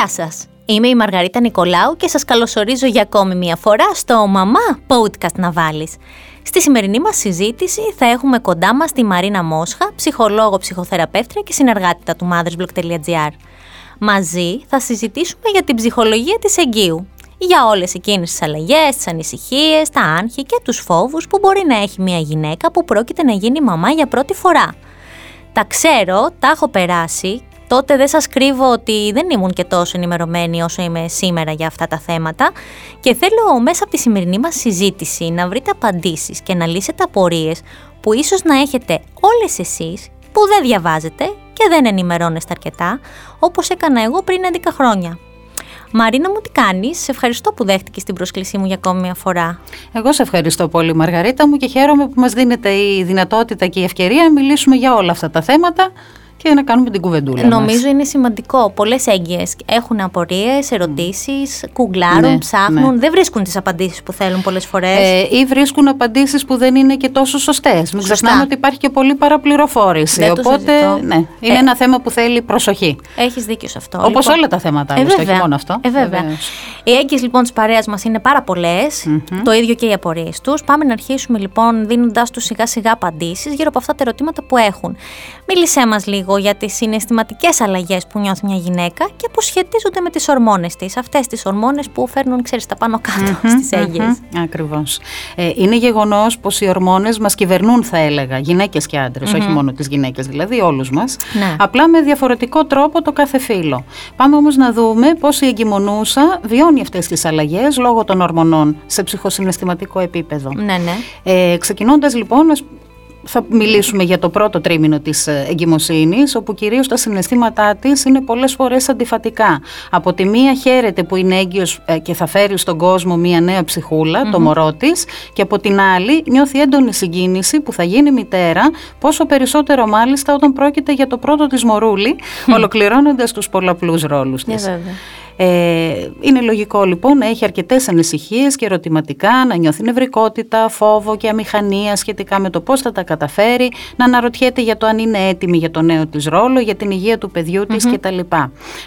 Γεια σας! Είμαι η Μαργαρίτα Νικολάου και σας καλωσορίζω για ακόμη μια φορά στο «Μαμά Podcast να βάλεις». Στη σημερινή μας συζήτηση θα έχουμε κοντά μας τη Μαρίνα Μόσχα, ψυχολόγο, ψυχοθεραπεύτρια και συνεργάτητα του mothersblog.gr. Μαζί θα συζητήσουμε για την ψυχολογία της εγγύου, για όλες εκείνες τις αλλαγές, τις ανησυχίες, τα άγχη και τους φόβους που μπορεί να έχει μια γυναίκα που πρόκειται να γίνει μαμά για πρώτη φορά. Τα ξέρω, τα έχω περάσει τότε δεν σας κρύβω ότι δεν ήμουν και τόσο ενημερωμένη όσο είμαι σήμερα για αυτά τα θέματα και θέλω μέσα από τη σημερινή μας συζήτηση να βρείτε απαντήσεις και να λύσετε απορίες που ίσως να έχετε όλες εσείς που δεν διαβάζετε και δεν ενημερώνεστε αρκετά όπως έκανα εγώ πριν 11 χρόνια. Μαρίνα μου τι κάνεις, σε ευχαριστώ που δέχτηκες την πρόσκλησή μου για ακόμη μια φορά. Εγώ σε ευχαριστώ πολύ Μαργαρίτα μου και χαίρομαι που μας δίνετε η δυνατότητα και η ευκαιρία να μιλήσουμε για όλα αυτά τα θέματα και να κάνουμε την κουβεντούλα. Νομίζω είναι σημαντικό. Πολλές έγκυες έχουν απορίες, ερωτήσεις, κουγκλάρουν, ναι, ψάχνουν. Ναι. Δεν βρίσκουν τις απαντήσεις που θέλουν πολλές φορές. Ε, ή βρίσκουν απαντήσεις που δεν είναι και τόσο σωστές. Μην ξεχνάμε ότι υπάρχει και πολλή παραπληροφόρηση. Δεν Οπότε, ναι, είναι ε, ένα θέμα που θέλει προσοχή. Έχεις δίκιο σε αυτό. Όπως λοιπόν, όλα τα θέματα, ε, όχι μόνο αυτό. Ε, βέβαια. Οι έγκυες λοιπόν της παρέας μας είναι πάρα Το ίδιο και οι απορίες τους. Πάμε να αρχίσουμε λοιπόν δίνοντα τους σιγά σιγά απαντήσεις γύρω από αυτά τα ερωτήματα που έχουν. Μίλησέ μας λίγο για τις συναισθηματικές αλλαγές που νιώθει μια γυναίκα και που σχετίζονται με τις ορμόνες της, αυτές τις ορμόνες που φέρνουν, ξέρεις, τα πάνω κάτω mm-hmm, στις έγκυες. Mm-hmm, ακριβώς. Ε, είναι γεγονός πως οι ορμόνες μας κυβερνούν, θα έλεγα, γυναίκες και άντρες, όχι μόνο τις γυναίκες δηλαδή, όλους μας, ναι. απλά με διαφορετικό τρόπο το κάθε φύλλο. Πάμε όμως να δούμε πώς η εγκυμονούσα βιώνει αυτές τις αλλαγές λόγω των ορμονών σε ψυχοσυναισθηματικό επίπεδο. Ναι, ναι. Ε, ξεκινώντας λοιπόν, θα μιλήσουμε για το πρώτο τρίμηνο της ε, εγκυμοσύνης, όπου κυρίως τα συναισθήματά της είναι πολλές φορές αντιφατικά. Από τη μία χαίρεται που είναι έγκυος ε, και θα φέρει στον κόσμο μία νέα το μωρό της, και από την άλλη νιώθει έντονη συγκίνηση που θα γίνει μητέρα, πόσο περισσότερο μάλιστα όταν πρόκειται για το πρώτο της μωρούλι, mm. ολοκληρώνοντας τους πολλαπλούς ρόλους της. Yeah, ε, είναι λογικό λοιπόν να έχει αρκετές ανησυχίες και ερωτηματικά, να νιώθει νευρικότητα, φόβο και αμηχανία σχετικά με το πώς θα τα καταφέρει, να αναρωτιέται για το αν είναι έτοιμη για το νέο της ρόλο, για την υγεία του παιδιού της mm-hmm. κτλ.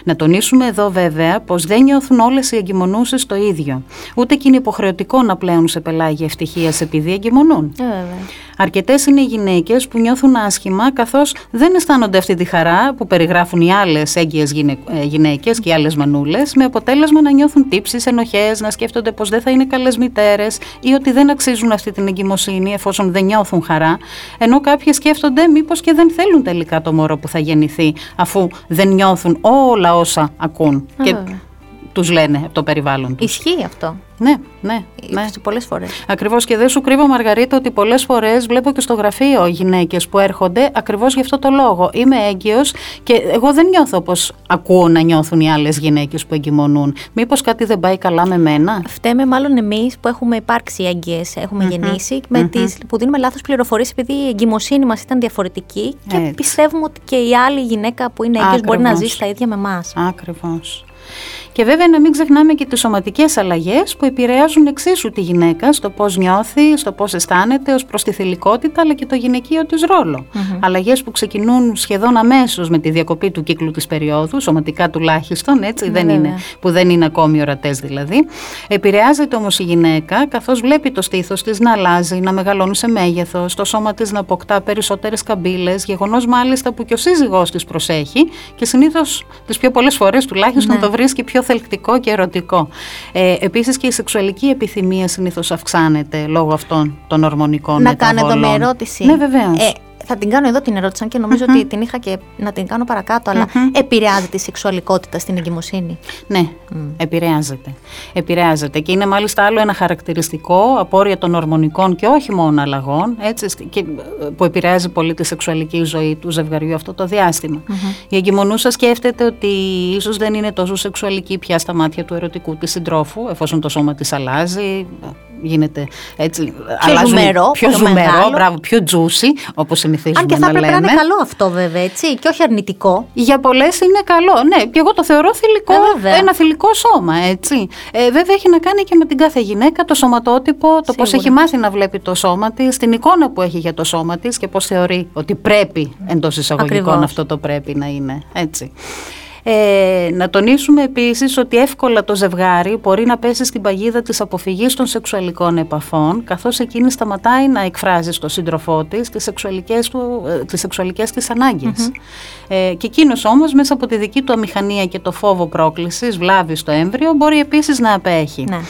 Να τονίσουμε εδώ βέβαια πως δεν νιώθουν όλες οι εγκυμονούσες το ίδιο. Ούτε και είναι υποχρεωτικό να πλέουν σε πελάγια ευτυχία επειδή εγκυμονούν. Ε, Αρκετές είναι οι γυναίκες που νιώθουν άσχημα καθώς δεν αισθάνονται αυτή τη χαρά που περιγράφουν οι άλλες έγκυες γυναίκες και οι άλλες μανούλες με αποτέλεσμα να νιώθουν τύψεις, ενοχές, να σκέφτονται πως δεν θα είναι καλές μητέρες ή ότι δεν αξίζουν αυτή την εγκυμοσύνη εφόσον δεν νιώθουν χαρά. Ενώ κάποιοι σκέφτονται μήπως και δεν θέλουν τελικά το μωρό που θα γεννηθεί, αφού δεν νιώθουν όλα όσα ακούν. Και τους λένε από το περιβάλλον τους. Ισχύει αυτό. Ναι, ναι. ναι. Πολλές φορές. Ακριβώς και δεν σου κρύβω, Μαργαρίτα, ότι πολλές φορές βλέπω και στο γραφείο γυναίκες που έρχονται ακριβώς γι' αυτό το λόγο. Είμαι έγκυος και εγώ δεν νιώθω όπω ακούω να νιώθουν οι άλλες γυναίκες που εγκυμονούν. Μήπως κάτι δεν πάει καλά με μένα; Φταίμε μάλλον εμείς που έχουμε υπάρξει έγκυες, έχουμε mm-hmm. γεννήσει, με mm-hmm. τις, που δίνουμε λάθος πληροφορίες επειδή η εγκυμοσύνη μας ήταν διαφορετική και Έτσι. πιστεύουμε ότι και η άλλη γυναίκα που είναι έγκυος μπορεί να ζήσει τα ίδια με εμάς. Ακριβώς. Και βέβαια να μην ξεχνάμε και τις σωματικές αλλαγές που επηρεάζουν εξίσου τη γυναίκα στο πώς νιώθει, στο πώς αισθάνεται ως προς τη θηλυκότητα αλλά και το γυναικείο της ρόλο. Mm-hmm. Αλλαγές που ξεκινούν σχεδόν αμέσως με τη διακοπή του κύκλου της περίοδου, σωματικά τουλάχιστον, έτσι, δεν είναι, που δεν είναι ακόμη ορατές δηλαδή. Επηρεάζεται όμως η γυναίκα καθώς βλέπει το στήθος της να αλλάζει, να μεγαλώνει σε μέγεθος, το σώμα της να αποκτά περισσότερες καμπύλες, γεγονός μάλιστα που και ο σύζυγός της προσέχει και συνήθως τις πιο πολλές φορές τουλάχιστον ναι. το βρίσκει πιο θελκτικό και ερωτικό. Ε, Επίσης και η σεξουαλική επιθυμία συνήθως αυξάνεται λόγω αυτών των ορμονικών Να κάνετε με ερώτηση. Ναι, βεβαίως. Ε, θα την κάνω εδώ την ερώτηση, και νομιζω ότι την είχα και να την κάνω παρακάτω, αλλά επηρεάζεται η σεξουαλικότητα στην εγκυμοσύνη; Ναι, επηρεάζεται. Επηρεάζεται. Και είναι μάλιστα άλλο ένα χαρακτηριστικό απόρρια των ορμονικών και όχι μόνο αλλαγών, έτσι, και, ε, που επηρεάζει πολύ τη σεξουαλική ζωή του ζευγαριού αυτό το διάστημα. Η εγκυμονούσα σκέφτεται ότι ίσως δεν είναι τόσο σεξουαλική πια στα μάτια του ερωτικού της συντρόφου, εφόσον το σώμα της αλλάζει, γίνεται έτσι. Πιο ζουμερό, πιο, πιο ζουμερό, μπράβο, πιο juicy, όπως συνηθίζουμε Αν και θα έπρεπε να είναι καλό αυτό βέβαια, έτσι, και όχι αρνητικό. Για πολλές είναι καλό. Ναι, και εγώ το θεωρώ θηλυκό, ε, ένα θηλυκό σώμα, έτσι. Ε, βέβαια έχει να κάνει και με την κάθε γυναίκα, το σωματότυπο, το πώς έχει μάθει να βλέπει το σώμα της, την εικόνα που έχει για το σώμα της και πώς θεωρεί ότι πρέπει εντός εισαγωγικών αυτό το πρέπει να είναι. Έτσι. Ε, να τονίσουμε επίσης ότι εύκολα το ζευγάρι μπορεί να πέσει στην παγίδα της αποφυγής των σεξουαλικών επαφών, καθώς εκείνη σταματάει να εκφράζει στο σύντροφό της τις σεξουαλικές, του, ε, τις σεξουαλικές της αναγκες Ε, και εκείνος όμως μέσα από τη δική του αμηχανία και το φόβο πρόκλησης, βλάβη στο έμβριο, μπορεί επίσης να απέχει. Ναι.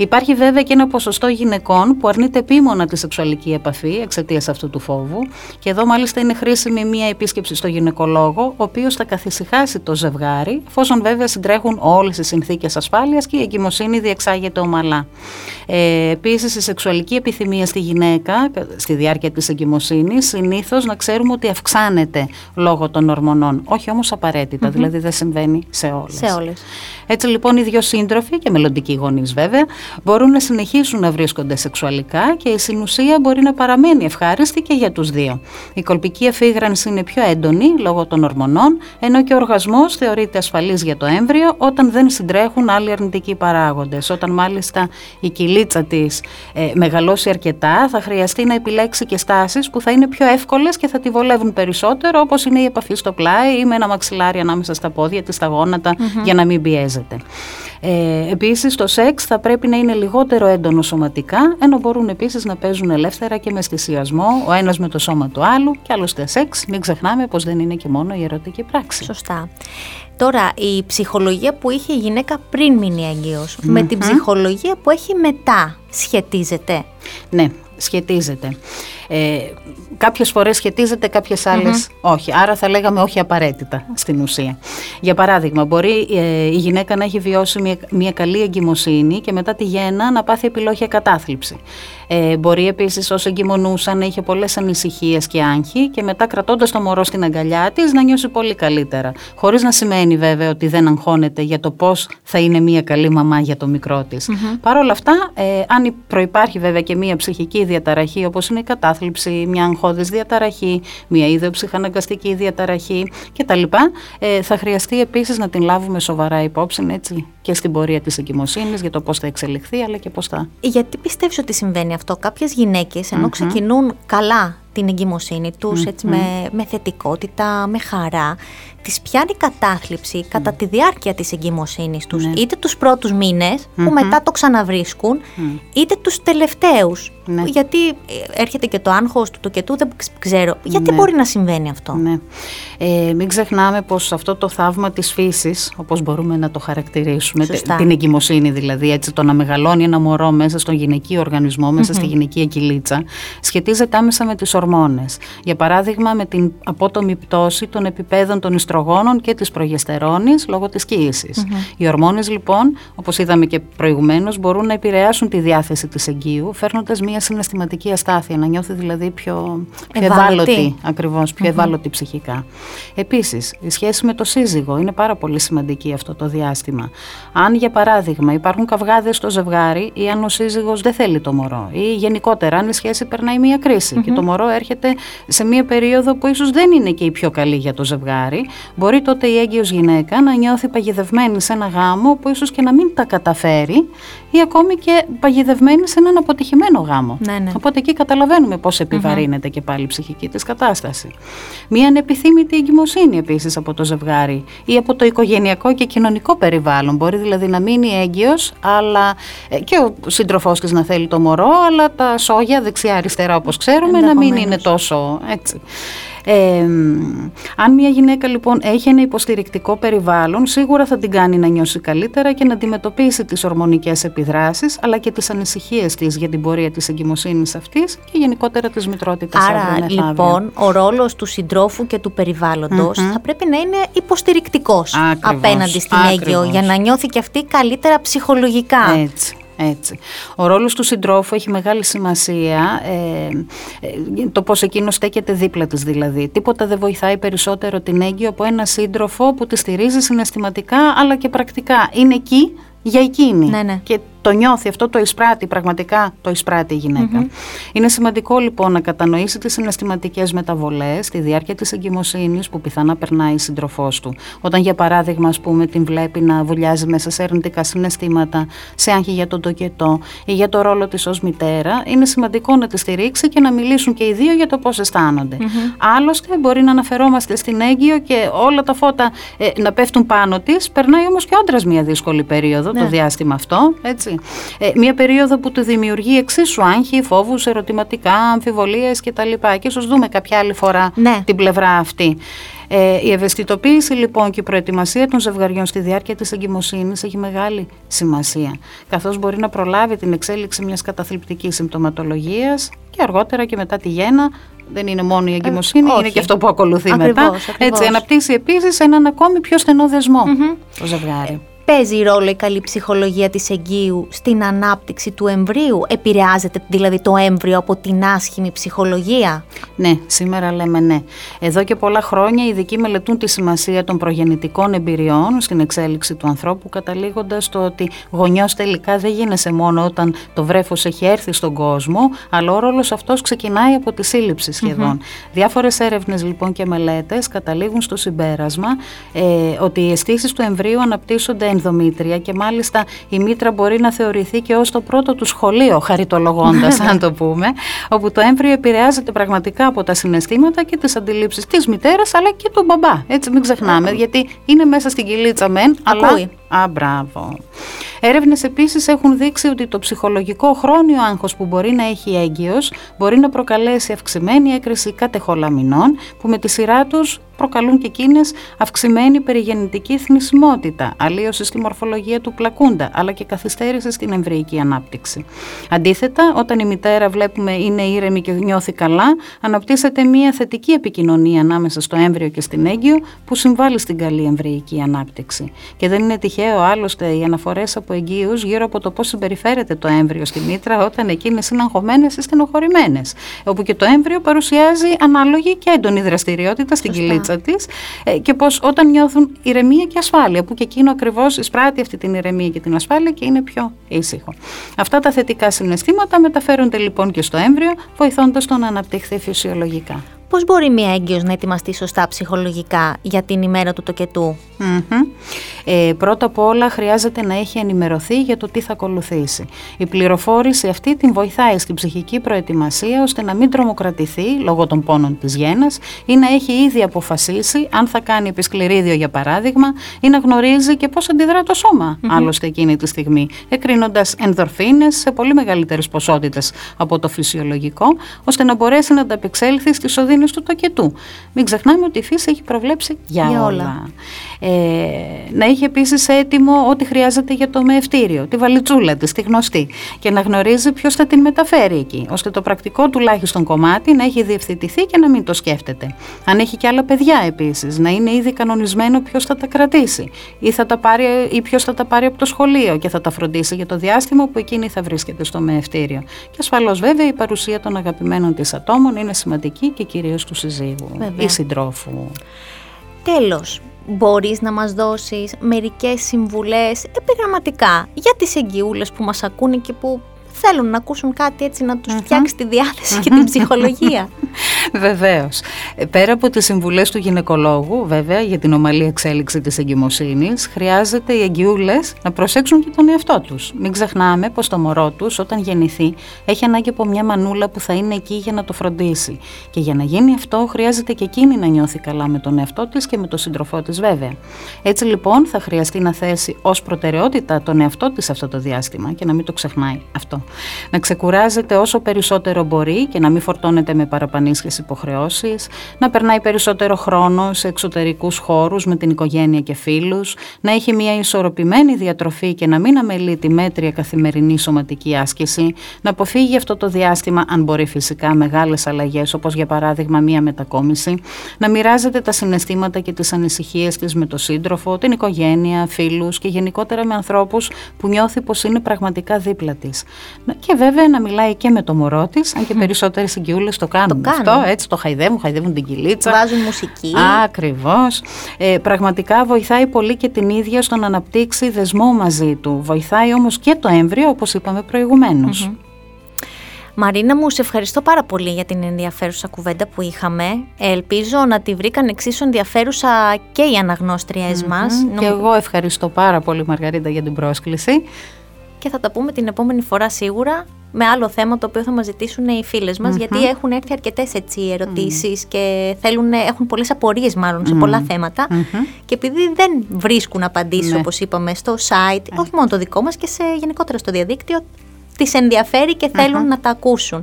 Υπάρχει βέβαια και ένα ποσοστό γυναικών που αρνείται επίμονα τη σεξουαλική επαφή εξαιτίας αυτού του φόβου. Και εδώ μάλιστα είναι χρήσιμη μία επίσκεψη στο γυναικολόγο, ο οποίος θα καθησυχάσει το ζευγάρι, εφόσον βέβαια συντρέχουν όλες οι συνθήκες ασφάλειας και η εγκυμοσύνη διεξάγεται ομαλά. Ε, Επίσης, η σεξουαλική επιθυμία στη γυναίκα στη διάρκεια της εγκυμοσύνης συνήθως να ξέρουμε ότι αυξάνεται λόγω των ορμονών. Όχι όμως δηλαδή δεν συμβαίνει σε όλε. Σε όλες. Έτσι λοιπόν οι δύο σύντροφοι και μελλοντικοί γονείς βέβαια μπορούν να συνεχίσουν να βρίσκονται σεξουαλικά και η συνουσία μπορεί να παραμένει ευχάριστη και για τους δύο. Η κολπική εφήγρανση είναι πιο έντονη λόγω των ορμονών, ενώ και ο οργασμός θεωρείται ασφαλής για το έμβριο όταν δεν συντρέχουν άλλοι αρνητικοί παράγοντες. Όταν μάλιστα η κυλίτσα της ε, μεγαλώσει αρκετά θα χρειαστεί να επιλέξει και στάσεις που θα είναι πιο εύκολες και θα τη βολεύουν περισσότερο όπως είναι η επαφή στο πλάι ή με ένα μαξιλάρι ανάμεσα στα πόδια της, στα γόνατα για να μην πιέζεται. Ε, επίσης το σεξ θα πρέπει να είναι λιγότερο έντονο σωματικά, ενώ μπορούν επίσης να παίζουν ελεύθερα και με αισθησιασμό ο ένας με το σώμα του άλλου και άλλωστε σεξ, μην ξεχνάμε πως δεν είναι και μόνο η ερωτική πράξη. Σωστά. Τώρα, η ψυχολογία που είχε η γυναίκα πριν μείνει με την ψυχολογία που έχει μετά σχετίζεται; Ναι, σχετίζεται. Ε, κάποιες φορές σχετίζεται, κάποιες όχι. Άρα θα λέγαμε όχι απαραίτητα στην ουσία. Για παράδειγμα, μπορεί ε, η γυναίκα να έχει βιώσει μια, μια καλή εγκυμοσύνη και μετά τη γέννα να πάθει επιλόγια κατάθλιψη. Ε, μπορεί επίσης όσο εγκυμονούσα να είχε πολλές ανησυχίες και άγχη και μετά κρατώντας το μωρό στην αγκαλιά της να νιώσει πολύ καλύτερα. Χωρίς να σημαίνει βέβαια ότι δεν αγχώνεται για το πώς θα είναι μια καλή μαμά για το μικρό της. mm Παρ' όλα αυτά, ε, αν προπάρχει βέβαια και μια ψυχική διαταραχή όπως είναι η κατάθλιψη, μια αγχώδης διαταραχή, μια ψυχαναγκαστική διαταραχή κτλ., ε, θα χρειαστεί επίσης να την λάβουμε σοβαρά υπόψη έτσι, και στην πορεία της εγκυμοσύνης για το πώς θα εξελιχθεί αλλά και πώς θα. Γιατί πιστεύεις ότι συμβαίνει αυτό; Κάποιες γυναίκες ενώ ξεκινούν καλά την εγκυμοσύνη τους έτσι, με, με θετικότητα, με χαρά, τις πιάνει κατάθλιψη κατά τη διάρκεια της εγκυμοσύνης τους, ναι. είτε τους πρώτους που μετά το ξαναβρίσκουν, είτε τους τελευταίους. Ναι. Γιατί έρχεται και το άγχος του, το και του, δεν ξέρω. Γιατί ναι. μπορεί να συμβαίνει αυτό; Ναι. Ε, μην ξεχνάμε πως αυτό το θαύμα της φύσης, όπως μπορούμε να το χαρακτηρίσουμε, την εγκυμοσύνη δηλαδή, έτσι το να μεγαλώνει ένα μωρό μέσα στον γυναικείο οργανισμό, στη γυναικεία κοιλίτσα, σχετίζεται άμεσα με τις ορμόνες. Για παράδειγμα με την απότομη πτώση των επιπέδων των ιστρογόνων και της προγεστερόνης λόγω της κοίησης. Οι ορμόνες λοιπόν, όπως είδαμε και προηγουμένως, μπορούν να επηρεάσουν τη διάθεση της εγγύου, φέρνοντας μια συναισθηματική αστάθεια, να νιώθει δηλαδή πιο, πιο ευάλωτη, ακριβώς, πιο ευάλωτη ψυχικά. Επίσης, η σχέση με το σύζυγο είναι πάρα πολύ σημαντική αυτό το διάστημα. Αν για παράδειγμα υπάρχουν καυγάδες στο ζευγάρι ή αν ο σύζυγος δεν θέλει το μωρό ή γενικότερα αν η σχέση περνάει μια κριση και το μωρό έρχεται σε μια περίοδο που ίσως δεν είναι και η πιο καλή για το ζευγάρι, μπορεί τότε η έγκυος γυναίκα να νιώθει παγιδευμένη σε ένα γάμο που ίσως και να μην τα καταφέρει ή ακόμη και παγιδευμένη σε έναν αποτυχημένο γάμο. Ναι, ναι. Οπότε εκεί καταλαβαίνουμε πώς και πάλι η ψυχική της κατάσταση. Μία ανεπιθύμητη εγκυμοσύνη επίσης από το ζευγάρι ή από το οικογενειακό και κοινωνικό περιβάλλον. Μπορεί δηλαδή να μείνει έγκυος αλλά ε, και ο σύντροφός της να θέλει το μωρό αλλά τα σόγια δεξιά-αριστερά όπως ξέρουμε να μην είναι τόσο έτσι. Ε, αν μια γυναίκα λοιπόν έχει ένα υποστηρικτικό περιβάλλον, σίγουρα θα την κάνει να νιώσει καλύτερα και να αντιμετωπίσει τις ορμονικές επιδράσεις, αλλά και τις ανησυχίες της για την πορεία της εγκυμοσύνης αυτής και γενικότερα της μητρότητας. Άρα λοιπόν ο ρόλος του συντρόφου και του περιβαλλοντος θα πρέπει να είναι υποστηρικτικός απέναντι στην έγκυο για να νιώθει και αυτή καλύτερα ψυχολογικά. Έτσι. Έτσι. Ο ρόλος του συντρόφου έχει μεγάλη σημασία, ε, ε, το πώς εκείνος στέκεται δίπλα της δηλαδή. Τίποτα δεν βοηθάει περισσότερο την έγκυο από ένα σύντροφο που τη στηρίζει συναισθηματικά αλλά και πρακτικά. Είναι εκεί για εκείνη. Ναι, ναι. Και το νιώθει αυτό, το εισπράττει πραγματικά, το εισπράττει η γυναικα Είναι σημαντικό λοιπόν να κατανοήσει τις συναισθηματικές μεταβολές στη διάρκεια της εγκυμοσύνης που πιθανά περνάει η σύντροφό του. Όταν για παράδειγμα, ας πούμε, την βλέπει να βουλιάζει μέσα σε αρνητικά συναισθήματα, σε άγχη για τον τοκετό ή για το ρόλο της ως μητέρα, είναι σημαντικό να τη στηρίξει και να μιλήσουν και οι δύο για το πώς αισθάνονται. Άλλωστε, μπορεί να αναφερόμαστε στην έγκυο και όλα τα φώτα ε, να πέφτουν πάνω της, περνάει όμως και άντρας μια δύσκολη περίοδο, το ναι. διάστημα αυτό. Έτσι. Ε, μια περίοδο που του δημιουργεί εξίσου άγχη, φόβους, ερωτηματικά, αμφιβολίες κτλ. Και ίσως δούμε κάποια άλλη φορά ναι. την πλευρά αυτή. Ε, η ευαισθητοποίηση λοιπόν και η προετοιμασία των ζευγαριών στη διάρκεια της εγκυμοσύνης έχει μεγάλη σημασία, καθώς μπορεί να προλάβει την εξέλιξη μιας καταθλιπτικής συμπτωματολογίας και αργότερα και μετά τη γέννα δεν είναι μόνο η εγκυμοσύνη, ε, είναι και αυτό που ακολουθεί ακριβώς, μετά. Ακριβώς. Έτσι, αναπτύσσει επίσης έναν ακόμη πιο στενό δεσμό το ζευγάρι παίζει ρόλο η καλή ψυχολογία της εγγύου στην ανάπτυξη του εμβρίου; Επηρεάζεται δηλαδή το έμβριο από την άσχημη ψυχολογία; Ναι, σήμερα λέμε ναι. Εδώ και πολλά χρόνια οι ειδικοί μελετούν τη σημασία των προγεννητικών εμπειριών στην εξέλιξη του ανθρώπου καταλήγοντας στο ότι γονιός τελικά δεν γίνεσαι μόνο όταν το βρέφος έχει έρθει στον κόσμο αλλά ο ρόλος αυτός ξεκινάει από τη σύλληψη σχεδόν. Mm-hmm. Διάφορες έρευνες λοιπόν και μελέτες καταλήγουν στο συμπέρασμα ε, ότι οι αισθήσεις του εμβρίου αναπτύσσονται ενδομήτρια και μάλιστα η μήτρα μπορεί να θεωρηθεί και ως το πρώτο του σχολείο χαριτολογώντας αν το πούμε όπου το έμβριο επηρεάζεται πραγματικά από τα συναισθήματα και τις αντιλήψεις της μητέρας αλλά και του μπαμπά έτσι μην ξεχνάμε γιατί είναι μέσα στην κυλίτσα μεν Ακούει. αλλά... Α, μπράβο. Έρευνες επίσης έχουν δείξει ότι το ψυχολογικό χρόνιο άγχος που μπορεί να έχει έγκυος μπορεί να προκαλέσει αυξημένη έκρηση κατεχολαμινών που με τη σειρά τους προκαλούν και εκείνες αυξημένη περιγεννητική θνησιμότητα, αλλίωσης στη μορφολογία του πλακούντα, αλλά και καθυστέρησης στην εμβρυϊκή ανάπτυξη. Αντίθετα, όταν η μητέρα βλέπουμε είναι ήρεμη και νιώθει καλά, αναπτύσσεται μια θετική επικοινωνία ανάμεσα στο έμβριο και στην έγκυο που συμβάλλει στην καλή εμβρυϊκή ανάπτυξη. Και δεν είναι τυχαίο άλλωστε οι αναφορές από εγγύους γύρω από το πώς συμπεριφέρεται το έμβριο στη μήτρα όταν εκείνε είναι αγχωμένε ή στενοχωρημένες. Όπου και το έμβριο παρουσιάζει ανάλογη και έντονη δραστηριότητα στην κυλίτσα της ε, και πω όταν νιώθουν ηρεμία και ασφάλεια, που και εκείνο ακριβώς εισπράττει αυτή την ηρεμία και την ασφάλεια και είναι πιο ήσυχο. Αυτά τα θετικά συναισθήματα μεταφέρονται λοιπόν και στο έμβριο, βοηθώντας τον να αναπτυχθεί φυσιολογικά. Πώς μπορεί μια έγκυος να ετοιμαστεί σωστά ψυχολογικά για την ημέρα του τοκετού; Ε, πρώτα απ' όλα χρειάζεται να έχει ενημερωθεί για το τι θα ακολουθήσει. Η πληροφόρηση αυτή την βοηθάει στην ψυχική προετοιμασία ώστε να μην τρομοκρατηθεί λόγω των πόνων της γένας ή να έχει ήδη αποφασίσει αν θα κάνει επισκληρίδιο για παράδειγμα ή να γνωρίζει και πώς αντιδρά το σώμα mm-hmm. άλλωστε εκείνη τη στιγμή εκρίνοντας ενδορφίνες σε πολύ μεγαλύτερες ποσότητες από το φυσιολογικό ώστε να μπορέσει να ανταπεξέλθει στις οδύνες του τοκετού. Μην ξεχνάμε ότι η φύση έχει προβλέψει για, Για όλα. όλα. Ε, να έχει επίσης έτοιμο ό,τι χρειάζεται για το μεευτήριο, τη βαλιτσούλα της, τη γνωστή, και να γνωρίζει ποιος θα την μεταφέρει εκεί, ώστε το πρακτικό τουλάχιστον κομμάτι να έχει διευθετηθεί και να μην το σκέφτεται. Αν έχει και άλλα παιδιά επίσης, να είναι ήδη κανονισμένο ποιος θα τα κρατήσει ή, θα τα πάρει, ή ποιος θα τα πάρει από το σχολείο και θα τα φροντίσει για το διάστημα που εκείνη θα βρίσκεται στο μεευτήριο. Και ασφαλώς βέβαια η παρουσία των αγαπημένων της ατόμων είναι σημαντική και κυρίω του συζύγου Βέβαια. ή συντρόφου. Τέλος, μπορείς να μας δώσεις μερικές συμβουλές επιγραμματικά για τις εγγυούλες που μας ακούνε και που θέλουν να ακούσουν κάτι έτσι να τους φτιάξει τη διάθεση και την ψυχολογία. Βεβαίως. Πέρα από τις συμβουλές του γυναικολόγου, βέβαια, για την ομαλή εξέλιξη της εγκυμοσύνης, χρειάζεται οι εγγυούλε να προσέξουν και τον εαυτό τους. Μην ξεχνάμε πως το μωρό τους, όταν γεννηθεί, έχει ανάγκη από μια μανούλα που θα είναι εκεί για να το φροντίσει. Και για να γίνει αυτό, χρειάζεται και εκείνη να νιώθει καλά με τον εαυτό της και με τον σύντροφό της, βέβαια. Έτσι λοιπόν, θα χρειαστεί να θέσει ως προτεραιότητα τον εαυτό της αυτό το διάστημα και να μην το ξεχνάει αυτό. Να ξεκουράζεται όσο περισσότερο μπορεί και να μην φορτώνεται με παραπανίσχες υποχρεώσεις, να περνάει περισσότερο χρόνο σε εξωτερικούς χώρους με την οικογένεια και φίλους, να έχει μια ισορροπημένη διατροφή και να μην αμελεί τη μέτρια καθημερινή σωματική άσκηση, να αποφύγει αυτό το διάστημα, αν μπορεί φυσικά, μεγάλες αλλαγές όπως για παράδειγμα μια μετακόμιση, να μοιράζεται τα συναισθήματα και τις ανησυχίες της με τον σύντροφο, την οικογένεια, φίλους και γενικότερα με ανθρώπους που νιώθει πως είναι πραγματικά δίπλα της. Και βέβαια να μιλάει και με το μωρό της, αν και περισσότερες συγκιούλες το κάνουν το αυτό. Έτσι το χαϊδεύουν, χαϊδεύουν την κυλίτσα. Βάζουν μουσική. Ακριβώς. Ε, πραγματικά βοηθάει πολύ και την ίδια στο να αναπτύξει δεσμό μαζί του. Βοηθάει όμως και το έμβριο, όπως είπαμε προηγουμένως. Μαρίνα μου, σε ευχαριστώ πάρα πολύ για την ενδιαφέρουσα κουβέντα που είχαμε. Ελπίζω να τη βρήκαν εξίσου ενδιαφέρουσα και οι αναγνώστριές mm-hmm. μας. Και εγώ ευχαριστώ πάρα πολύ Μαργαρίτα για την πρόσκληση. Και θα τα πούμε την επόμενη φορά σίγουρα με άλλο θέμα το οποίο θα μας ζητήσουν οι φίλες μας γιατί έχουν έρθει αρκετές έτσι ερωτήσεις και θέλουν, έχουν πολλές απορίες μάλλον σε πολλά θέματα και επειδή δεν βρίσκουν απαντήσεις ναι. όπως είπαμε στο site, ε. όχι μόνο το δικό μας και σε γενικότερα στο διαδίκτυο τις ενδιαφέρει και θελουν να τα ακούσουν.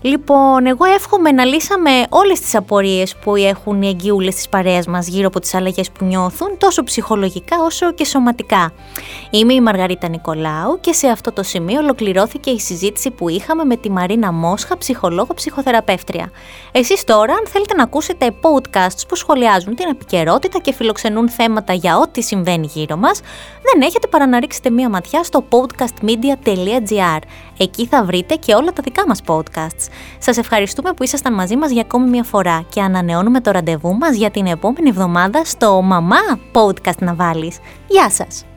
Λοιπόν, εγώ εύχομαι να λύσαμε όλες τις απορίες που έχουν οι εγγυούλε της παρέας μας γύρω από τις αλλαγές που νιώθουν, τόσο ψυχολογικά όσο και σωματικά. Είμαι η Μαργαρίτα Νικολάου και σε αυτό το σημείο ολοκληρώθηκε η συζήτηση που είχαμε με τη Μαρίνα Μόσχα, ψυχολόγο ψυχοθεραπεύτρια. Εσείς τώρα, αν θέλετε να ακούσετε podcasts που σχολιάζουν την επικαιρότητα και φιλοξενούν θέματα για ό,τι συμβαίνει γύρω μας, δεν έχετε παρά να ρίξετε μία ματιά στο podcastmedia.gr. Εκεί θα βρείτε και όλα τα δικά μας podcasts. Σας ευχαριστούμε που ήσασταν μαζί μας για ακόμη μια φορά και ανανεώνουμε το ραντεβού μας για την επόμενη εβδομάδα στο «Μαμά Podcast να βάλεις». Γεια σας!